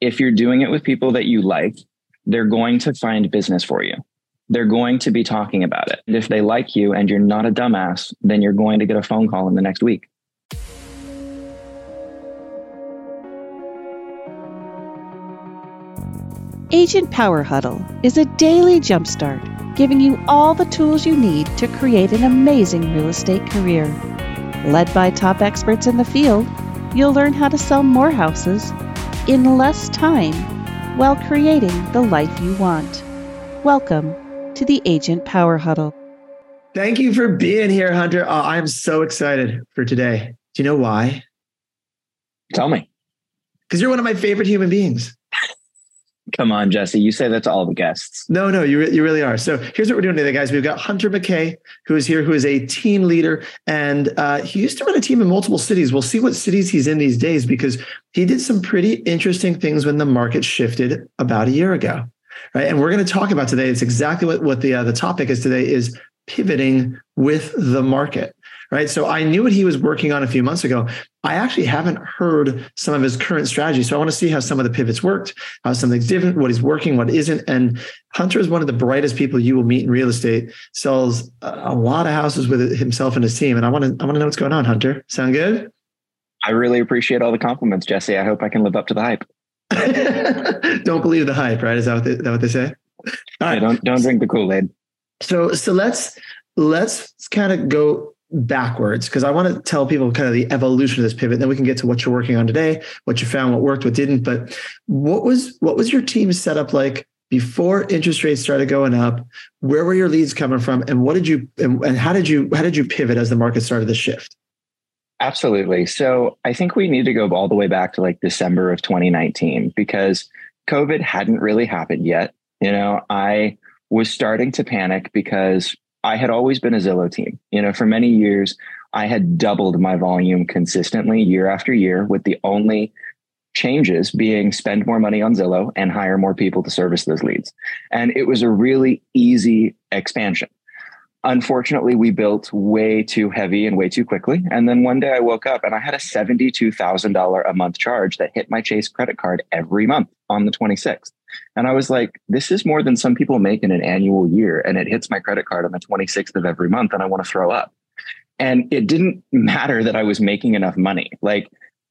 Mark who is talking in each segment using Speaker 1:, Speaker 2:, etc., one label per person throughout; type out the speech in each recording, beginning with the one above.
Speaker 1: if you're doing it with people that you like, they're going to find business for you. They're going to be talking about it. And if they like you and you're not a dumbass, then you're going to get a phone call in the next week.
Speaker 2: Agent Power Huddle is a daily jumpstart giving you all the tools you need to create an amazing real estate career. Led by top experts in the field, you'll learn how to sell more houses in less time while creating the life you want. Welcome to the Agent Power Huddle.
Speaker 3: Thank you for being here, Hunter. Oh, I'm so excited for today. Do you know why?
Speaker 1: Tell me.
Speaker 3: Because you're one of my favorite human beings.
Speaker 1: Come on, Jesse. You say that to all the guests.
Speaker 3: No, no, you, you really are. So here's what we're doing today, guys. We've got Hunter Mackay, who is here, who is a team leader. And uh, he used to run a team in multiple cities. We'll see what cities he's in these days because he did some pretty interesting things when the market shifted about a year ago. Right. And we're going to talk about today. It's exactly what, what the, uh, the topic is today is pivoting with the market right? So I knew what he was working on a few months ago. I actually haven't heard some of his current strategies. So I want to see how some of the pivots worked, how something's different, what is working, what isn't. And Hunter is one of the brightest people you will meet in real estate, sells a lot of houses with himself and his team. And I want to, I want to know what's going on, Hunter. Sound good?
Speaker 1: I really appreciate all the compliments, Jesse. I hope I can live up to the hype.
Speaker 3: don't believe the hype, right? Is that what they, that what they say?
Speaker 1: All right. don't don't drink the Kool-Aid.
Speaker 3: So so let's let's kind of go backwards because I want to tell people kind of the evolution of this pivot. Then we can get to what you're working on today, what you found, what worked, what didn't. But what was what was your team set up like before interest rates started going up? Where were your leads coming from, and what did you and, and how did you how did you pivot as the market started to shift?
Speaker 1: Absolutely. So I think we need to go all the way back to like December of 2019 because COVID hadn't really happened yet. You know, I was starting to panic because I had always been a Zillow team. You know, for many years, I had doubled my volume consistently year after year, with the only changes being spend more money on Zillow and hire more people to service those leads. And it was a really easy expansion. Unfortunately, we built way too heavy and way too quickly. And then one day I woke up and I had a $72,000 a month charge that hit my Chase credit card every month on the 26th. And I was like, this is more than some people make in an annual year. And it hits my credit card on the 26th of every month. And I want to throw up. And it didn't matter that I was making enough money. Like,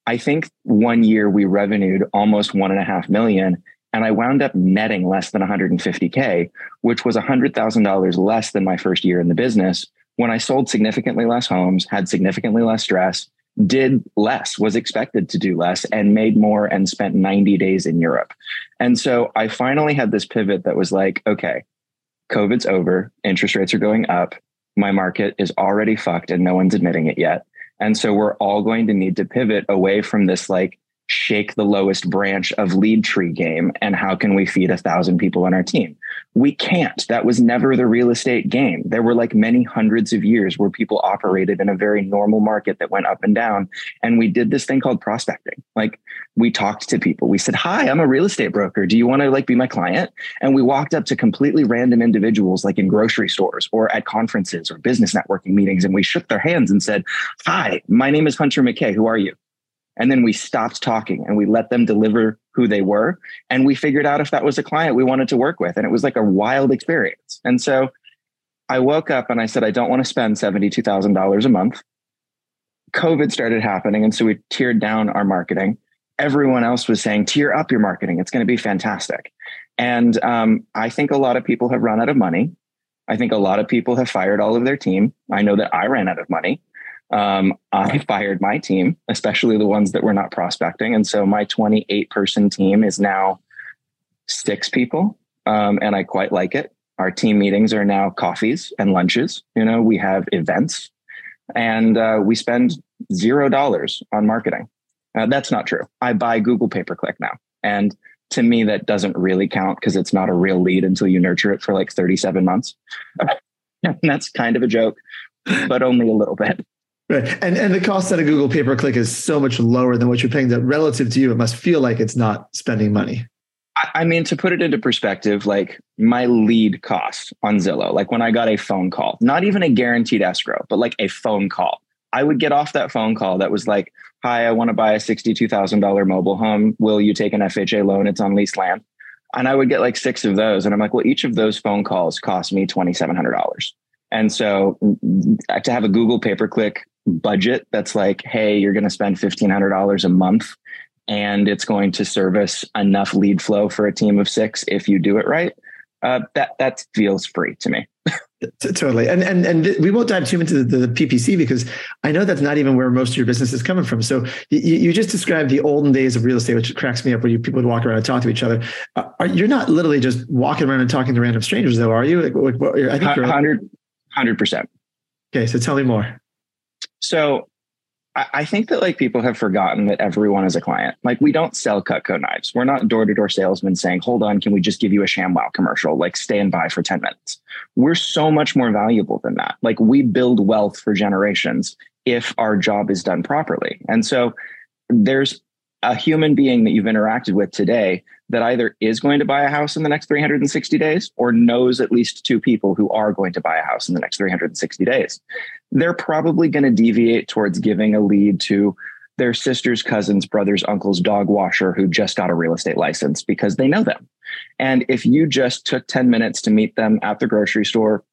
Speaker 1: I think one year we revenued almost one and a half million. And I wound up netting less than 150K, which was $100,000 less than my first year in the business when I sold significantly less homes, had significantly less stress, did less, was expected to do less, and made more and spent 90 days in Europe. And so I finally had this pivot that was like, okay, COVID's over, interest rates are going up, my market is already fucked, and no one's admitting it yet. And so we're all going to need to pivot away from this like shake the lowest branch of lead tree game and how can we feed a thousand people on our team? We can't. That was never the real estate game. There were like many hundreds of years where people operated in a very normal market that went up and down and we did this thing called prospecting. Like we talked to people. We said hi i'm a real estate broker. Do you want to like be my client? And we walked up to completely random individuals like in grocery stores or at conferences or business networking meetings and we shook their hands and said hi my name is hunter mackay. Who are you and then we stopped talking and we let them deliver who they were. And we figured out if that was a client we wanted to work with. And it was like a wild experience. And so I woke up and I said, I don't want to spend $72,000 a month. COVID started happening. And so we tiered down our marketing. Everyone else was saying, tier up your marketing. It's going to be fantastic. And um, I think a lot of people have run out of money. I think a lot of people have fired all of their team. I know that I ran out of money um, I fired my team, especially the ones that were not prospecting. And so my 28 person team is now six people. Um, and I quite like it. Our team meetings are now coffees and lunches. You know, we have events and uh, we spend zero dollars on marketing. Uh, that's not true. I buy Google pay per click now. And to me, that doesn't really count because it's not a real lead until you nurture it for like 37 months. that's kind of a joke, but only a little bit.
Speaker 3: Right. And and the cost at a Google pay per click is so much lower than what you're paying that relative to you, it must feel like it's not spending money.
Speaker 1: I mean, to put it into perspective, like my lead cost on Zillow, like when I got a phone call, not even a guaranteed escrow, but like a phone call I would get off that phone call that was like, Hi, I want to buy a $62,000 mobile home. Will you take an FHA loan? It's on leased land. And I would get like six of those. And I'm like, well, each of those phone calls cost me $2,700. And so to have a Google pay per click budget that's like, hey, you're going to spend $1,500 a month and it's going to service enough lead flow for a team of six if you do it right. Uh, that that feels free to me.
Speaker 3: totally, and and and we won't dive too into the, the, PPC because I know that's not even where most of your business is coming from. So you, you just described the olden days of real estate, which cracks me up, where you people would walk around and talk to each other. Uh, are, you're not literally just walking around and talking to random strangers, though, are you? Like,
Speaker 1: what, I think you're 100 percent.
Speaker 3: Okay, so tell me more.
Speaker 1: So I think that like people have forgotten that everyone is a client. Like we don't sell Cutco knives. We're not door to door salesmen saying, hold on, can we just give you a ShamWow commercial? Like stand by for 10 minutes. We're so much more valuable than that. Like we build wealth for generations if our job is done properly. And so there's a human being that you've interacted with today that either is going to buy a house in the next 360 days or knows at least two people who are going to buy a house in the next 360 days. They're probably going to deviate towards giving a lead to their sister's cousin's brother's uncle's dog washer who just got a real estate license because they know them. And if you just took 10 minutes to meet them at the grocery store,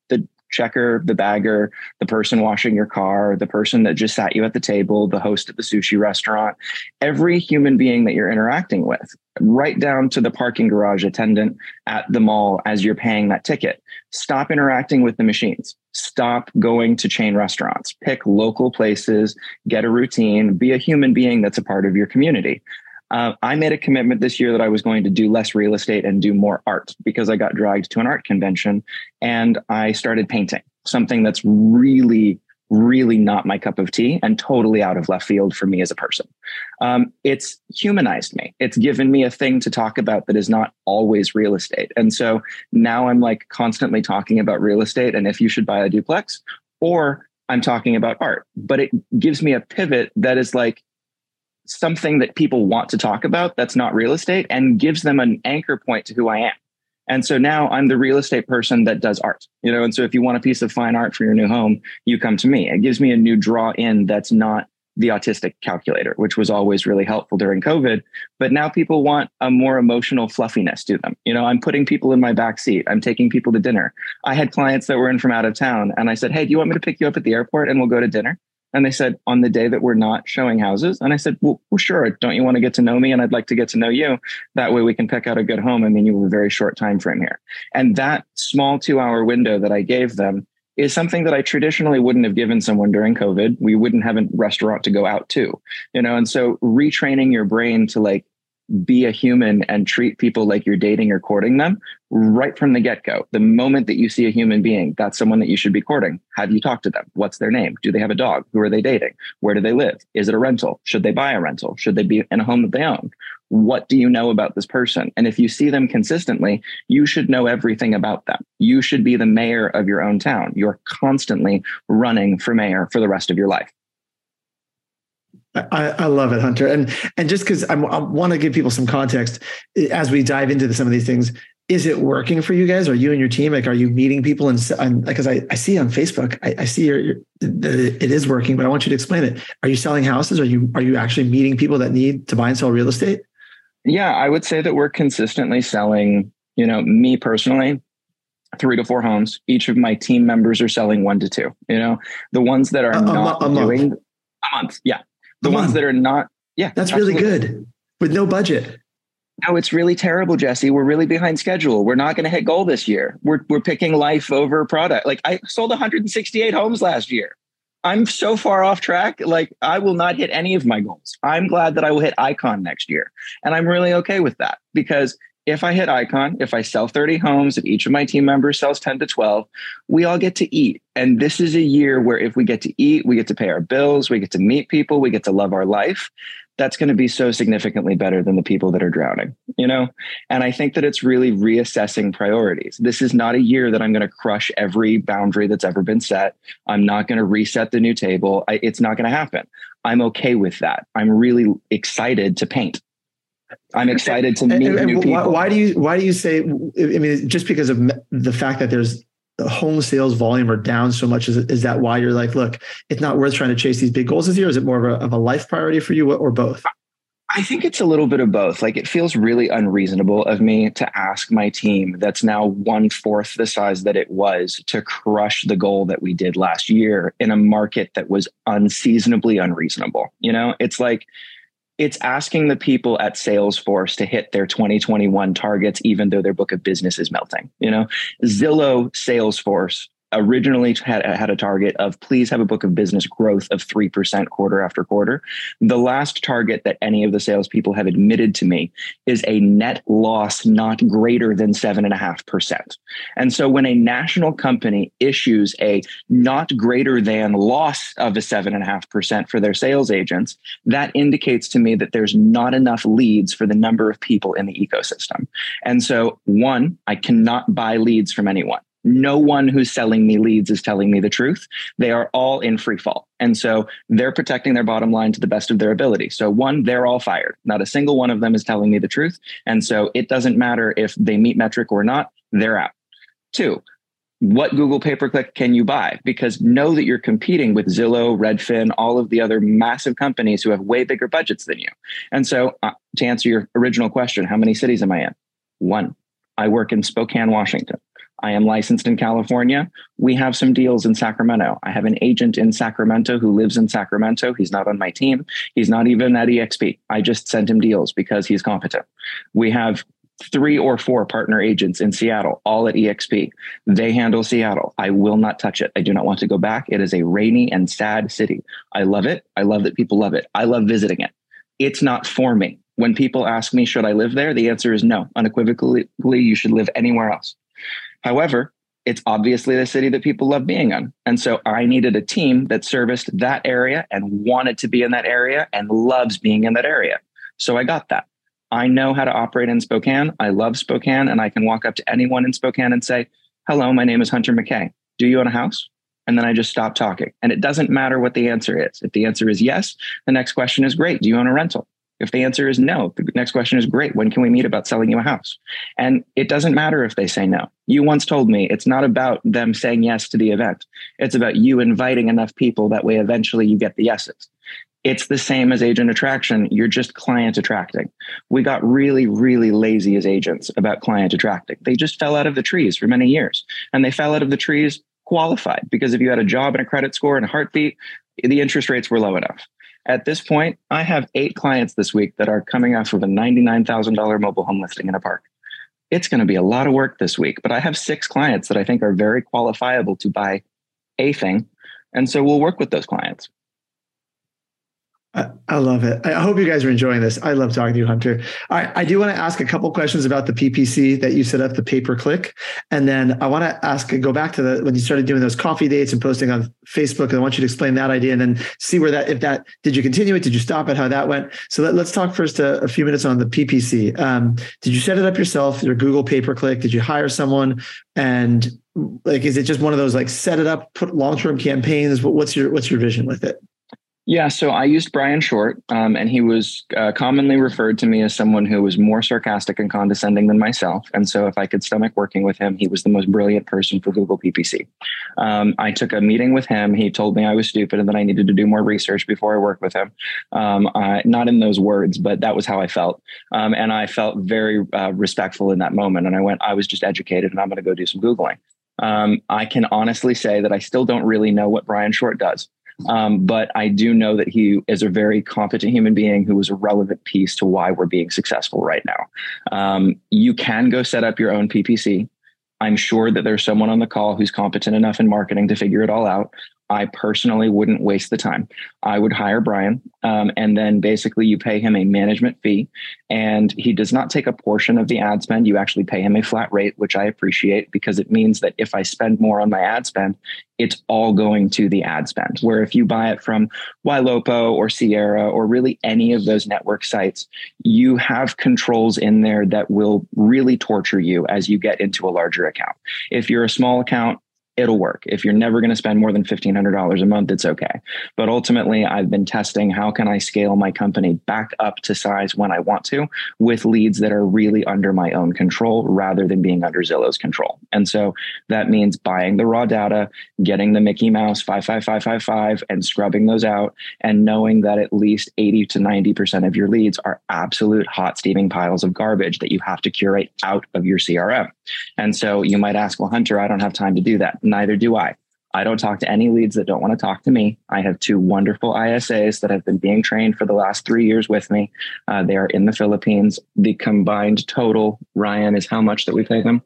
Speaker 1: checker, the bagger, the person washing your car, the person that just sat you at the table, the host at the sushi restaurant, every human being that you're interacting with, right down to the parking garage attendant at the mall as you're paying that ticket. Stop interacting with the machines. Stop going to chain restaurants. Pick local places, get a routine, be a human being that's a part of your community. Uh, I made a commitment this year that I was going to do less real estate and do more art because I got dragged to an art convention and I started painting something that's really, really not my cup of tea and totally out of left field for me as a person. Um, it's humanized me. It's given me a thing to talk about that is not always real estate. And so now I'm like constantly talking about real estate and if you should buy a duplex, or I'm talking about art. But it gives me a pivot that is like, something that people want to talk about that's not real estate and gives them an anchor point to who I am. And so now I'm the real estate person that does art, you know. And so if you want a piece of fine art for your new home, you come to me. It gives me a new draw in that's not the autistic calculator, which was always really helpful during COVID. But now people want a more emotional fluffiness to them. You know, I'm putting people in my back seat. I'm taking people to dinner. I had clients that were in from out of town, and I said, "Hey, do you want me to pick you up at the airport and we'll go to dinner?" And they said, on the day that we're not showing houses. And I said, well, well, sure. Don't you want to get to know me? And I'd like to get to know you. That way we can pick out a good home. I mean, you have a very short time frame here. And that small two hour window that I gave them is something that I traditionally wouldn't have given someone during COVID. We wouldn't have a restaurant to go out to, you know, and so retraining your brain to like be a human and treat people like you're dating or courting them right from the get go. The moment that you see a human being, that's someone that you should be courting. Have you talked to them? What's their name? Do they have a dog? Who are they dating? Where do they live? Is it a rental? Should they buy a rental? Should they be in a home that they own? What do you know about this person? And if you see them consistently, you should know everything about them. You should be the mayor of your own town. You're constantly running for mayor for the rest of your life.
Speaker 3: I, I, love it, Hunter. And and just because I want to give people some context eh, as we dive into the, some of these things, is it working for you guys? Are you and your team like are you meeting people and because I, I see on Facebook I, I see your, your, it is working, but I want you to explain it. Are you selling houses? Are you are you actually meeting people that need to buy and sell real estate?
Speaker 1: Yeah, I would say that we're consistently selling. You know, me personally, three to four homes. Each of my team members are selling one to two. You know, the ones that are a, not a doing month. a month, yeah, the ones that are not, yeah.
Speaker 3: That's absolutely. really good with no budget.
Speaker 1: No, it's really terrible, Jesse. We're really behind schedule. We're not going to hit goal this year. We're we're picking life over product. Like I sold 168 homes last year. I'm so far off track. Like I will not hit any of my goals. I'm glad that I will hit icon next year. And I'm really okay with that because if I hit icon, if I sell 30 homes, if each of my team members sells 10 to 12, we all get to eat. And this is a year where if we get to eat, we get to pay our bills, we get to meet people, we get to love our life. That's going to be so significantly better than the people that are drowning, you know? And I think that it's really reassessing priorities. This is not a year that I'm going to crush every boundary that's ever been set. I'm not going to reset the new table. I, it's not going to happen. I'm okay with that. I'm really excited to paint. I'm excited to meet and, and new people.
Speaker 3: Why, why, do you why do you say? I mean, just because of the fact that there's the home sales volume are down so much? Is, is that why you're like, look, it's not worth trying to chase these big goals this year? Is it more of a, of a life priority for you or both?
Speaker 1: I think it's a little bit of both. Like it feels really unreasonable of me to ask my team that's now one fourth the size that it was to crush the goal that we did last year in a market that was unseasonably unreasonable. You know, it's like it's asking the people at Salesforce to hit their 2021 targets, even though their book of business is melting. You know, Zillow, Salesforce, originally had, had a target of please have a book of business growth of 3% quarter after quarter. The last target that any of the salespeople have admitted to me is a net loss not greater than 7.5%. And so when a national company issues a not greater than loss of a 7.5% for their sales agents, that indicates to me that there's not enough leads for the number of people in the ecosystem. And so, one, I cannot buy leads from anyone no one who's selling me leads is telling me the truth. They are all in free fall. And so they're protecting their bottom line to the best of their ability. So, one, they're all fired. Not a single one of them is telling me the truth. And so it doesn't matter if they meet metric or not, they're out. Two, what Google pay per click can you buy? Because know that you're competing with Zillow, Redfin, all of the other massive companies who have way bigger budgets than you. And so, uh, to answer your original question, how many cities am I in? One. I work in Spokane, Washington. I am licensed in California. We have some deals in Sacramento. I have an agent in Sacramento who lives in Sacramento. He's not on my team. He's not even at EXP. I just sent him deals because he's competent. We have three or four partner agents in Seattle, all at EXP. They handle Seattle. I will not touch it. I do not want to go back. It is a rainy and sad city. I love it. I love that people love it. I love visiting it. It's not for me. When people ask me, should I live there? The answer is no. Unequivocally, you should live anywhere else. However, it's obviously the city that people love being in. And so I needed a team that serviced that area and wanted to be in that area and loves being in that area. So I got that. I know how to operate in Spokane. I love Spokane, and I can walk up to anyone in Spokane and say, Hello, my name is Hunter Mackay. Do you own a house? And then I just stop talking. And it doesn't matter what the answer is. If the answer is yes, the next question is great. Do you own a rental? If the answer is no, the next question is great. When can we meet about selling you a house? And it doesn't matter if they say no. You once told me it's not about them saying yes to the event. It's about you inviting enough people that way eventually you get the yeses. It's the same as agent attraction. You're just client attracting. We got really, really lazy as agents about client attracting. They just fell out of the trees for many years. And they fell out of the trees qualified because if you had a job and a credit score and a heartbeat, the interest rates were low enough. At this point, I have eight clients this week that are coming off of a $99,000 mobile home listing in a park. It's going to be a lot of work this week, but I have six clients that I think are very qualifiable to buy a thing. And so we'll work with those clients.
Speaker 3: I love it. I hope you guys are enjoying this. I love talking to you, Hunter. I, I do want to ask a couple questions about the PPC that you set up, the pay per click, and then I want to ask go back to the when you started doing those coffee dates and posting on Facebook. And I want you to explain that idea and then see where that if that did you continue it? Did you stop it? How that went? So let, us talk first a, a, few minutes on the PPC. Um, did you set it up yourself? Your Google pay per click? Did you hire someone? And like, is it just one of those like set it up, put long term campaigns? What's your what's your vision with it?
Speaker 1: Yeah, so I used Brian Short, um, and he was uh, commonly referred to me as someone who was more sarcastic and condescending than myself. And so, if I could stomach working with him, he was the most brilliant person for Google PPC. Um, I took a meeting with him. He told me I was stupid and that I needed to do more research before I worked with him. Um, I, not in those words, but that was how I felt. Um, and I felt very uh, respectful in that moment. And I went, I was just educated, and I'm going to go do some Googling. Um, I can honestly say that I still don't really know what Brian Short does. Um, but I do know that he is a very competent human being who is a relevant piece to why we're being successful right now. Um, you can go set up your own PPC. I'm sure that there's someone on the call who's competent enough in marketing to figure it all out. I personally wouldn't waste the time. I would hire Brian, um, and then basically you pay him a management fee, and he does not take a portion of the ad spend. You actually pay him a flat rate, which I appreciate because it means that if I spend more on my ad spend, it's all going to the ad spend. Where if you buy it from Ylopo or Sierra or really any of those network sites, you have controls in there that will really torture you as you get into a larger account. If you're a small account, it'll work. If you're never going to spend more than $1,500 a month, it's okay. But ultimately, I've been testing how can I scale my company back up to size when I want to with leads that are really under my own control rather than being under Zillow's control. And so that means buying the raw data, getting the Mickey Mouse 55555 and scrubbing those out and knowing that at least 80 to 90% of your leads are absolute hot steaming piles of garbage that you have to curate out of your CRM. And so you might ask, well, Hunter, I don't have time to do that. Neither do I. I don't talk to any leads that don't want to talk to me. I have two wonderful ISAs that have been being trained for the last three years with me. Uh, they are in the Philippines. The combined total, Ryan, is how much that we pay them?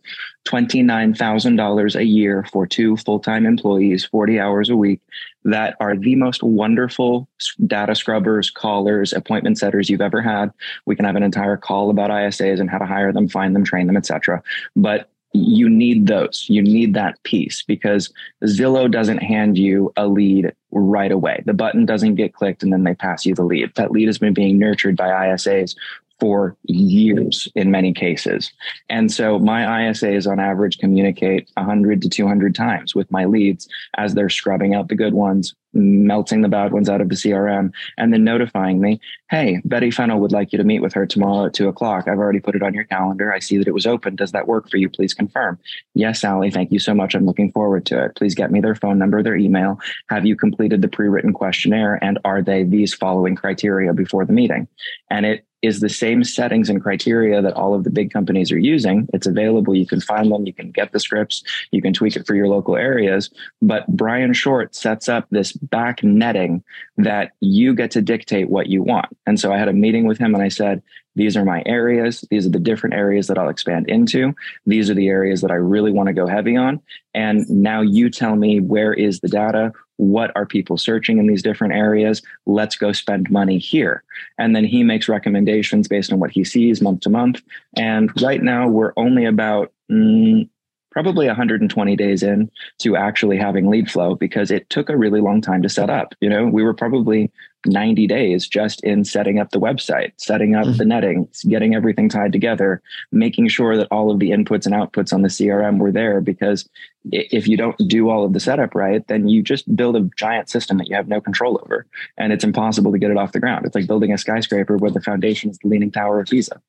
Speaker 1: $29,000 a year for two full time employees, 40 hours a week, that are the most wonderful data scrubbers, callers, appointment setters you've ever had. We can have an entire call about ISAs and how to hire them, find them, train them, etc. But you need those. You need that piece because Zillow doesn't hand you a lead right away. The button doesn't get clicked and then they pass you the lead. That lead has been being nurtured by ISAs for years in many cases. And so my ISAs on average communicate 100 to 200 times with my leads as they're scrubbing out the good ones, melting the bad ones out of the CRM, and then notifying me, hey, Betty Fennell would like you to meet with her tomorrow at two o'clock. I've already put it on your calendar. I see that it was open. Does that work for you? Please confirm. Yes, Sally, thank you so much. I'm looking forward to it. Please get me their phone number, their email. Have you completed the pre written questionnaire? And are they these following criteria before the meeting? And it is the same settings and criteria that all of the big companies are using. It's available. You can find them. You can get the scripts. You can tweak it for your local areas. But Brian Short sets up this back netting that you get to dictate what you want. And so I had a meeting with him and I said, these are my areas. These are the different areas that I'll expand into. These are the areas that I really want to go heavy on. And now you tell me where is the data? What are people searching in these different areas? Let's go spend money here. And then he makes recommendations based on what he sees month to month. And right now, we're only about mm, probably 120 days in to actually having lead flow because it took a really long time to set up. You know, we were probably 90 days just in setting up the website, setting up mm-hmm. the netting, getting everything tied together, making sure that all of the inputs and outputs on the CRM were there. Because if you don't do all of the setup right, then you just build a giant system that you have no control over. And it's impossible to get it off the ground. It's like building a skyscraper where the foundation is the Leaning Tower of Pisa.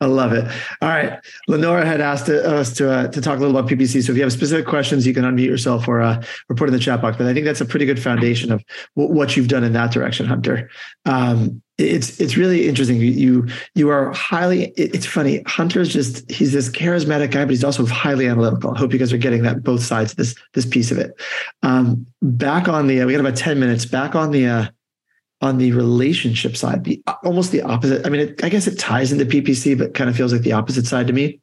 Speaker 3: I love it. All right. Lenora had asked us to uh, to talk a little about PPC. So if you have specific questions, you can unmute yourself or uh, report in the chat box. But I think that's a pretty good foundation of w- what you've done in that direction, Hunter. Um, it's it's really interesting. You you are highly. It's funny. Hunter's just he's this charismatic guy, but he's also highly analytical. I hope you guys are getting that both sides. This this piece of it. Um, back on the uh, we got about ten minutes. Back on the uh, on the relationship side, the almost the opposite. I mean, it, I guess it ties into PPC, but kind of feels like the opposite side to me.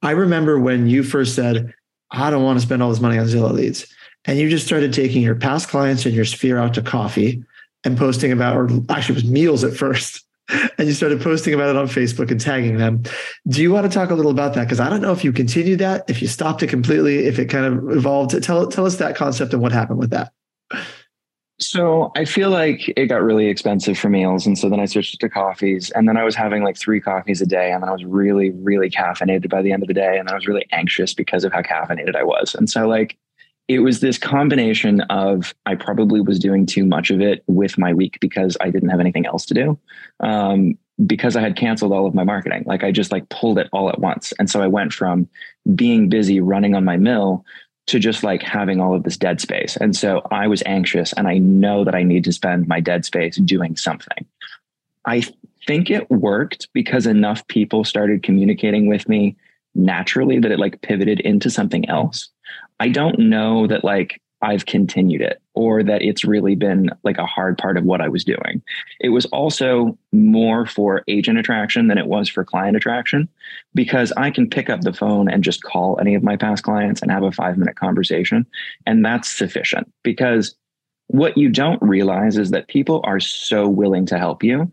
Speaker 3: I remember when you first said, "I don't want to spend all this money on Zillow leads," and you just started taking your past clients and your sphere out to coffee and posting about, or actually it was meals at first. And you started posting about it on Facebook and tagging them. Do you want to talk a little about that? Because I don't know if you continued that, if you stopped it completely, if it kind of evolved. Tell tell us that concept and what happened with that.
Speaker 1: So I feel like it got really expensive for meals. And so then I switched to coffees. And then I was having like three coffees a day. And then I was really, really caffeinated by the end of the day. And I was really anxious because of how caffeinated I was. And so, like, it was this combination of I probably was doing too much of it with my week because I didn't have anything else to do. Um, because I had canceled all of my marketing. Like I just like pulled it all at once. And so I went from being busy running on my mill to just like having all of this dead space. And so I was anxious and I know that I need to spend my dead space doing something. I think it worked because enough people started communicating with me naturally that it like pivoted into something else. I don't know that like I've continued it or that it's really been like a hard part of what I was doing. It was also more for agent attraction than it was for client attraction because I can pick up the phone and just call any of my past clients and have a five minute conversation. And that's sufficient because what you don't realize is that people are so willing to help you,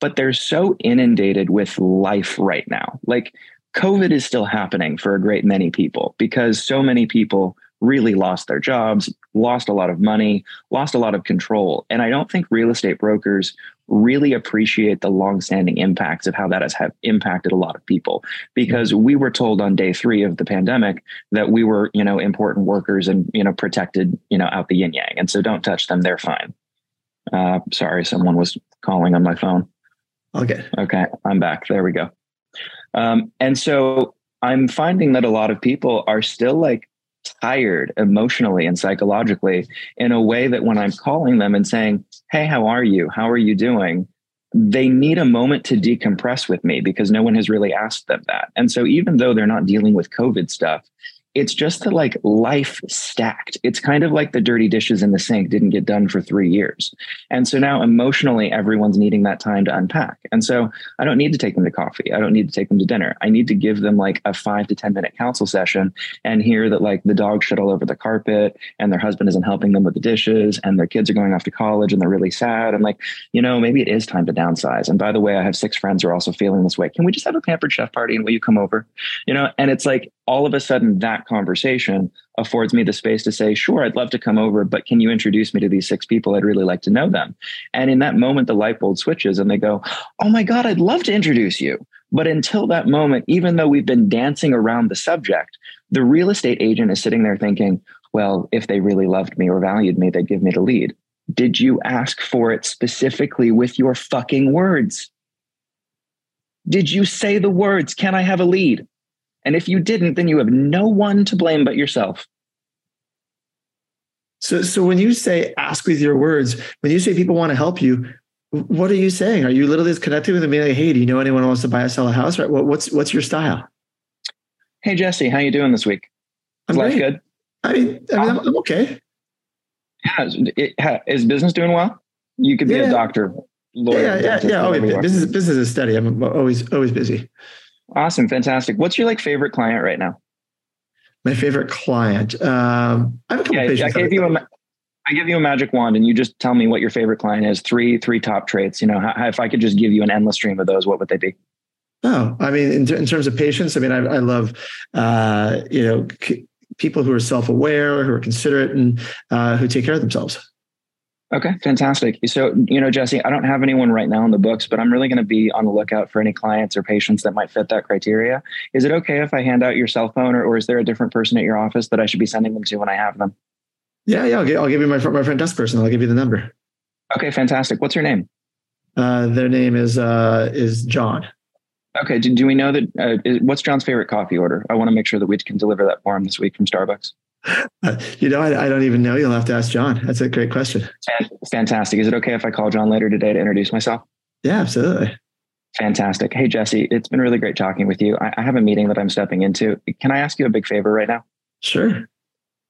Speaker 1: but they're so inundated with life right now. Like COVID is still happening for a great many people because so many people really lost their jobs, lost a lot of money, lost a lot of control. And I don't think real estate brokers really appreciate the longstanding impacts of how that has have impacted a lot of people. Because we were told on day three of the pandemic that we were you know important workers and you know protected you know out the yin yang. And so don't touch them they're fine. Uh, sorry someone was calling on my phone.
Speaker 3: Okay.
Speaker 1: Okay i'm back. There we go. Um, and so i'm finding that a lot of people are still like tired emotionally and psychologically in a way that when I'm calling them and saying, Hey, how are you? How are you doing? They need a moment to decompress with me because no one has really asked them that. And so, even though they're not dealing with COVID stuff, it's just the like life stacked. It's kind of like the dirty dishes in the sink didn't get done for three years. And so now emotionally, everyone's needing that time to unpack. And so I don't need to take them to coffee. I don't need to take them to dinner. I need to give them like a five to 10 minute counsel session and hear that like the dog shit all over the carpet and their husband isn't helping them with the dishes and their kids are going off to college and they're really sad. And like, you know, maybe it is time to downsize. And by the way, I have six friends who are also feeling this way. Can we just have a pampered chef party and will you come over? You know, and it's like all of a sudden that conversation affords me the space to say, sure, I'd love to come over, but can you introduce me to these six people? I'd really like to know them. And in that moment, the light bulb switches and they go, oh my God, I'd love to introduce you. But until that moment, even though we've been dancing around the subject, the real estate agent is sitting there thinking, well, if they really loved me or valued me, they'd give me the lead. Did you ask for it specifically with your fucking words? Did you say the words, can I have a lead? And if you didn't, then you have no one to blame but yourself.
Speaker 3: So, so when you say ask with your words, when you say people want to help you, what are you saying? Are you literally just connecting with them, being like, "Hey, do you know anyone who wants to buy or sell a house?" Right? What, what's what's your style?
Speaker 1: Hey, Jesse, how you doing this week?
Speaker 3: I'm
Speaker 1: life
Speaker 3: great.
Speaker 1: good?
Speaker 3: I mean, I mean, I'm, I'm okay.
Speaker 1: Yeah, it, is business doing well? You could be
Speaker 3: Yeah.
Speaker 1: a doctor, lawyer,
Speaker 3: Yeah, yeah, yeah. Oh,
Speaker 1: whatever you
Speaker 3: yeah.
Speaker 1: are.
Speaker 3: Business, business is steady. I'm always always busy.
Speaker 1: Awesome, fantastic. What's your like favorite client right now?
Speaker 3: My favorite client. Um, I have a couple
Speaker 1: Yeah, I gave you a, I give you a magic wand, and you just tell me what your favorite client is. Three, three top traits. You know, how, if I could just give you an endless stream of those, what would they be?
Speaker 3: Oh, I mean, in, in terms of patience, I mean, I, I love, uh, you know, c- people who are self-aware, who are considerate, and uh, who take care of themselves.
Speaker 1: Okay, fantastic. So, you know, Jesse, I don't have anyone right now in the books, but I'm really going to be on the lookout for any clients or patients that might fit that criteria. Is it okay if I hand out your cell phone, or, or is there a different person at your office that I should be sending them to when I have them?
Speaker 3: Yeah, yeah. I'll, gi- I'll give you my my front desk person. I'll give you the number.
Speaker 1: Okay, fantastic. What's your name?
Speaker 3: Uh, their name is uh, is John.
Speaker 1: Okay, do, do we know that? Uh, is, what's John's favorite coffee order? I want to make sure that we can deliver that for him this week from Starbucks.
Speaker 3: You know, I, I don't even know. You'll have to ask John. That's a great question.
Speaker 1: Fantastic. Is it okay if I call John later today to introduce myself?
Speaker 3: Yeah, absolutely.
Speaker 1: Fantastic. Hey, Jesse, it's been really great talking with you. I, I have a meeting that I'm stepping into. Can I ask you a big favor right now?
Speaker 3: Sure.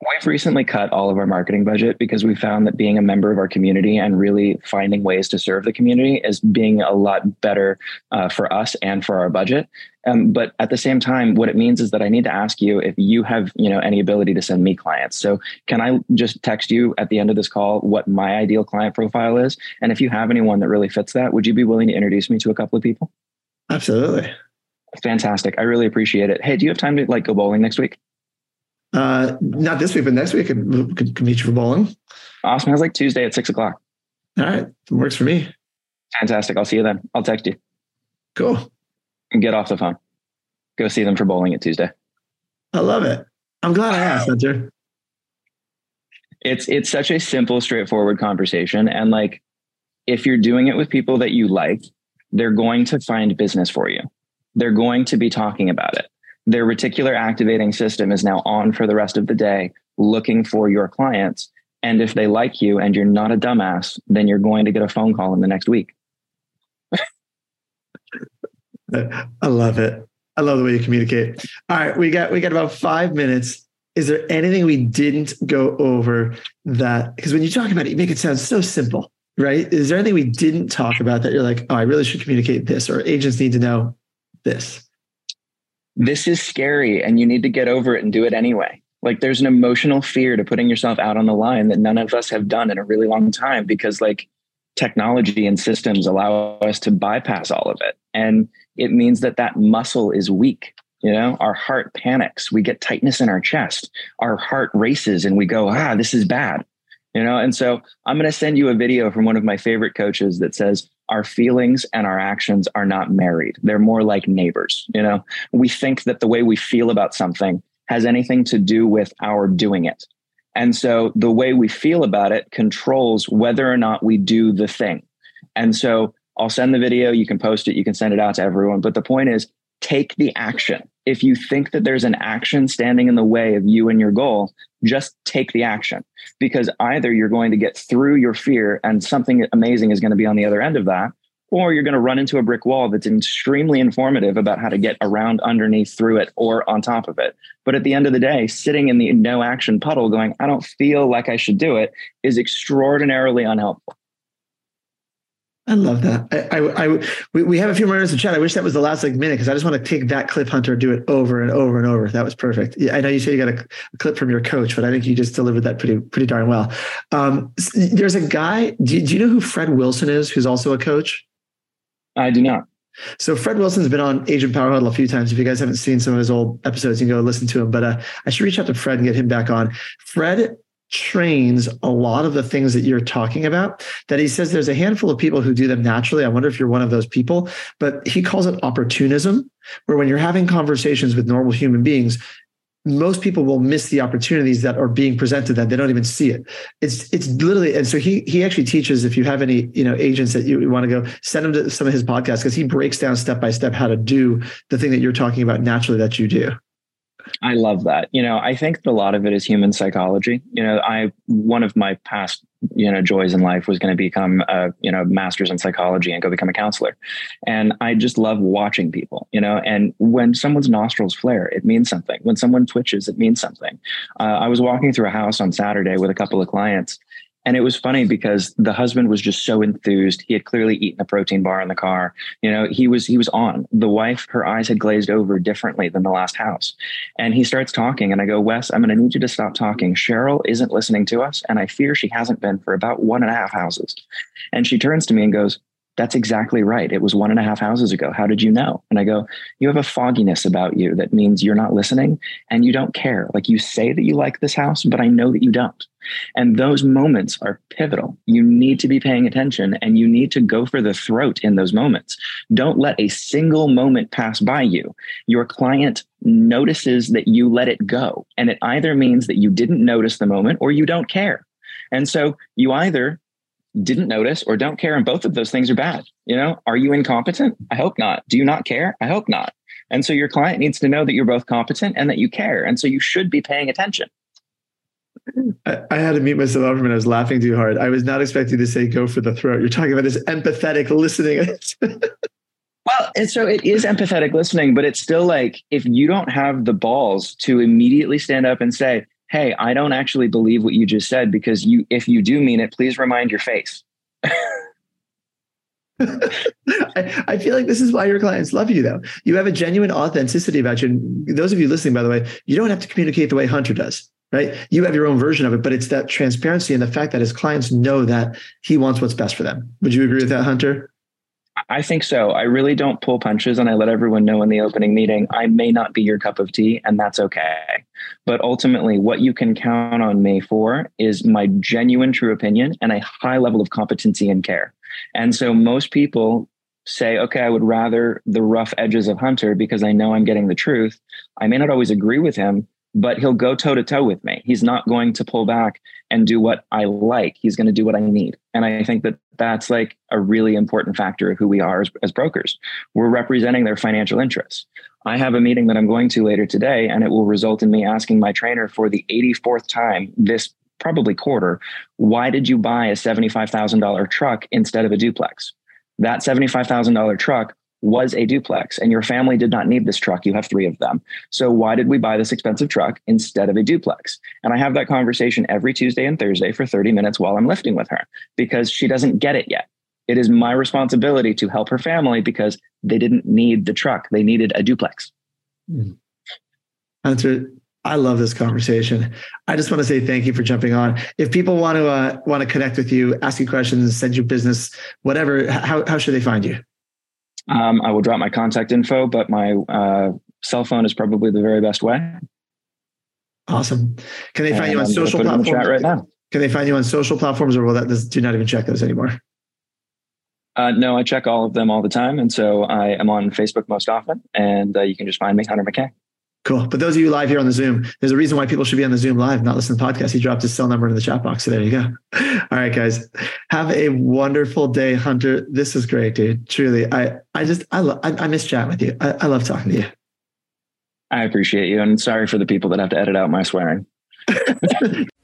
Speaker 1: We've recently cut all of our marketing budget because we found that being a member of our community and really finding ways to serve the community is being a lot better uh, for us and for our budget. Um, but at the same time, what it means is that I need to ask you if you have, you know, any ability to send me clients. So can I just text you at the end of this call what my ideal client profile is? And if you have anyone that really fits that, would you be willing to introduce me to a couple of people?
Speaker 3: Absolutely.
Speaker 1: Fantastic. I really appreciate it. Hey, do you have time to like go bowling next week?
Speaker 3: Uh, not this week, but next week, I could, could, could meet you for bowling.
Speaker 1: Awesome. How's like Tuesday at six o'clock?
Speaker 3: All right. It works for me.
Speaker 1: Fantastic. I'll see you then. I'll text you
Speaker 3: Cool.
Speaker 1: Get off the phone. Go see them for bowling at Tuesday.
Speaker 3: I love it. I'm glad I asked, Hunter.
Speaker 1: It's it's such a simple, straightforward conversation. And like if you're doing it with people that you like, they're going to find business for you. They're going to be talking about it. Their reticular activating system is now on for the rest of the day, looking for your clients. And if they like you and you're not a dumbass, then you're going to get a phone call in the next week.
Speaker 3: I love it. I love the way you communicate. All right, we got we got about five minutes. Is there anything we didn't go over that? Because when you talk about it, you make it sound so simple, right? Is there anything we didn't talk about that you're like, oh, I really should communicate this, or agents need to know this?
Speaker 1: This is scary and you need to get over it and do it anyway. Like there's an emotional fear to putting yourself out on the line that none of us have done in a really long time because like technology and systems allow us to bypass all of it. And it means that that muscle is weak. You know, our heart panics. We get tightness in our chest. Our heart races and we go, ah, this is bad. You know, and so I'm going to send you a video from one of my favorite coaches that says, our feelings and our actions are not married. They're more like neighbors. You know, we think that the way we feel about something has anything to do with our doing it. And so the way we feel about it controls whether or not we do the thing. And so I'll send the video, you can post it, you can send it out to everyone. But the point is, take the action. If you think that there's an action standing in the way of you and your goal, just take the action because either you're going to get through your fear and something amazing is going to be on the other end of that, or you're going to run into a brick wall that's extremely informative about how to get around, underneath, through it, or on top of it. But at the end of the day, sitting in the no action puddle going, I don't feel like I should do it, is extraordinarily unhelpful.
Speaker 3: I love that. I, I, I we, we have a few more minutes to chat. I wish that was the last like minute because I just want to take that clip hunter, do it over and over and over. That was perfect. I know you said you got a, a, clip from your coach, but I think you just delivered that pretty pretty darn well. Um, there's a guy. Do, do you know who Fred Wilson is? Who's also a coach?
Speaker 1: I do not.
Speaker 3: So Fred Wilson's been on Agent Power Huddle a few times. If you guys haven't seen some of his old episodes, you can go listen to him. But uh, I should reach out to Fred and get him back on. Fred trains a lot of the things that you're talking about that he says there's a handful of people who do them naturally i wonder if you're one of those people but he calls it opportunism where when you're having conversations with normal human beings most people will miss the opportunities that are being presented that they don't even see it. It's it's literally and so he he actually teaches if you have any you know agents that you want to go send them to some of his podcasts because he breaks down step by step how to do the thing that you're talking about naturally that you do
Speaker 1: I love that. You know, I think a lot of it is human psychology. You know, I one of my past you know joys in life was going to become a you know master's in psychology and go become a counselor, and I just love watching people. You know, and when someone's nostrils flare, it means something. When someone twitches, it means something. Uh, I was walking through a house on Saturday with a couple of clients, and it was funny because the husband was just so enthused. He had clearly eaten a protein bar in the car. You know, he was he was on. The wife, her eyes had glazed over differently than the last house. And he starts talking and I go, Wes, I'm gonna need you to stop talking. Cheryl isn't listening to us, and I fear she hasn't been for about one and a half houses. And she turns to me and goes, that's exactly right. It was one and a half houses ago. How did you know? And I go, You have a fogginess about you that means you're not listening and you don't care. Like you say that you like this house, but I know that you don't. And those moments are pivotal. You need to be paying attention and you need to go for the throat in those moments. Don't let a single moment pass by you. Your client notices that you let it go. And it either means that you didn't notice the moment or you don't care. And so you either didn't notice or don't care and both of those things are bad you know are you incompetent i hope not do you not care i hope not and so your client needs to know that you're both competent and that you care and so you should be paying attention
Speaker 3: I, I had to mute myself over and I was laughing too hard. I was not expecting to say go for the throat. You're talking about this empathetic listening.
Speaker 1: well, and so it is empathetic listening, but it's still like if you don't have the balls to immediately stand up and say, hey, I don't actually believe what you just said because you, if you do mean it, please remind your face.
Speaker 3: I, I, feel like this is why your clients love you, though. You have a genuine authenticity about you. And those of you listening, by the way, you don't have to communicate the way Hunter does, right? You have your own version of it, but it's that transparency and the fact that his clients know that he wants what's best for them. Would you agree with that, Hunter?
Speaker 1: I think so. I really don't pull punches and I let everyone know in the opening meeting, I may not be your cup of tea, and that's okay. But ultimately, what you can count on me for is my genuine true opinion and a high level of competency and care. And so most people say, okay, I would rather the rough edges of Hunter because I know I'm getting the truth. I may not always agree with him, but he'll go toe to toe with me. He's not going to pull back and do what I like. He's going to do what I need. And I think that that's like a really important factor of who we are as, as brokers. We're representing their financial interests. I have a meeting that I'm going to later today, and it will result in me asking my trainer for the 84th time this probably quarter, why did you buy a $75,000 truck instead of a duplex? That $75,000 truck was a duplex and your family did not need this truck. You have three of them. So why did we buy this expensive truck instead of a duplex? And I have that conversation every Tuesday and Thursday for 30 minutes while I'm lifting with her because she doesn't get it yet. It is my responsibility to help her family because they didn't need the truck. They needed a duplex.
Speaker 3: Answer. I love this conversation. I just want to say thank you for jumping on. If people want to uh, want to connect with you, ask you questions, send you business, whatever, how, how should they find you?
Speaker 1: Um, I will drop my contact info, but my uh, cell phone is probably the very best way.
Speaker 3: Awesome. Can they find and you on I'm social platforms
Speaker 1: right now?
Speaker 3: Can they find you on social platforms, or will that do not even check those anymore?
Speaker 1: Uh, no, I check all of them all the time. And so I am on Facebook most often. And uh, you can just find me, Hunter Mackay.
Speaker 4: Cool. But those of you live here on the Zoom, there's a reason why people should be on the Zoom live, not listen to the podcast. He dropped his cell number in the chat box. So there you go. All right, guys. Have a wonderful day, Hunter. This is great, dude. Truly. I I just I love I, I miss chatting with you. I, I love talking to you.
Speaker 1: I appreciate you. And sorry for the people that have to edit out my swearing.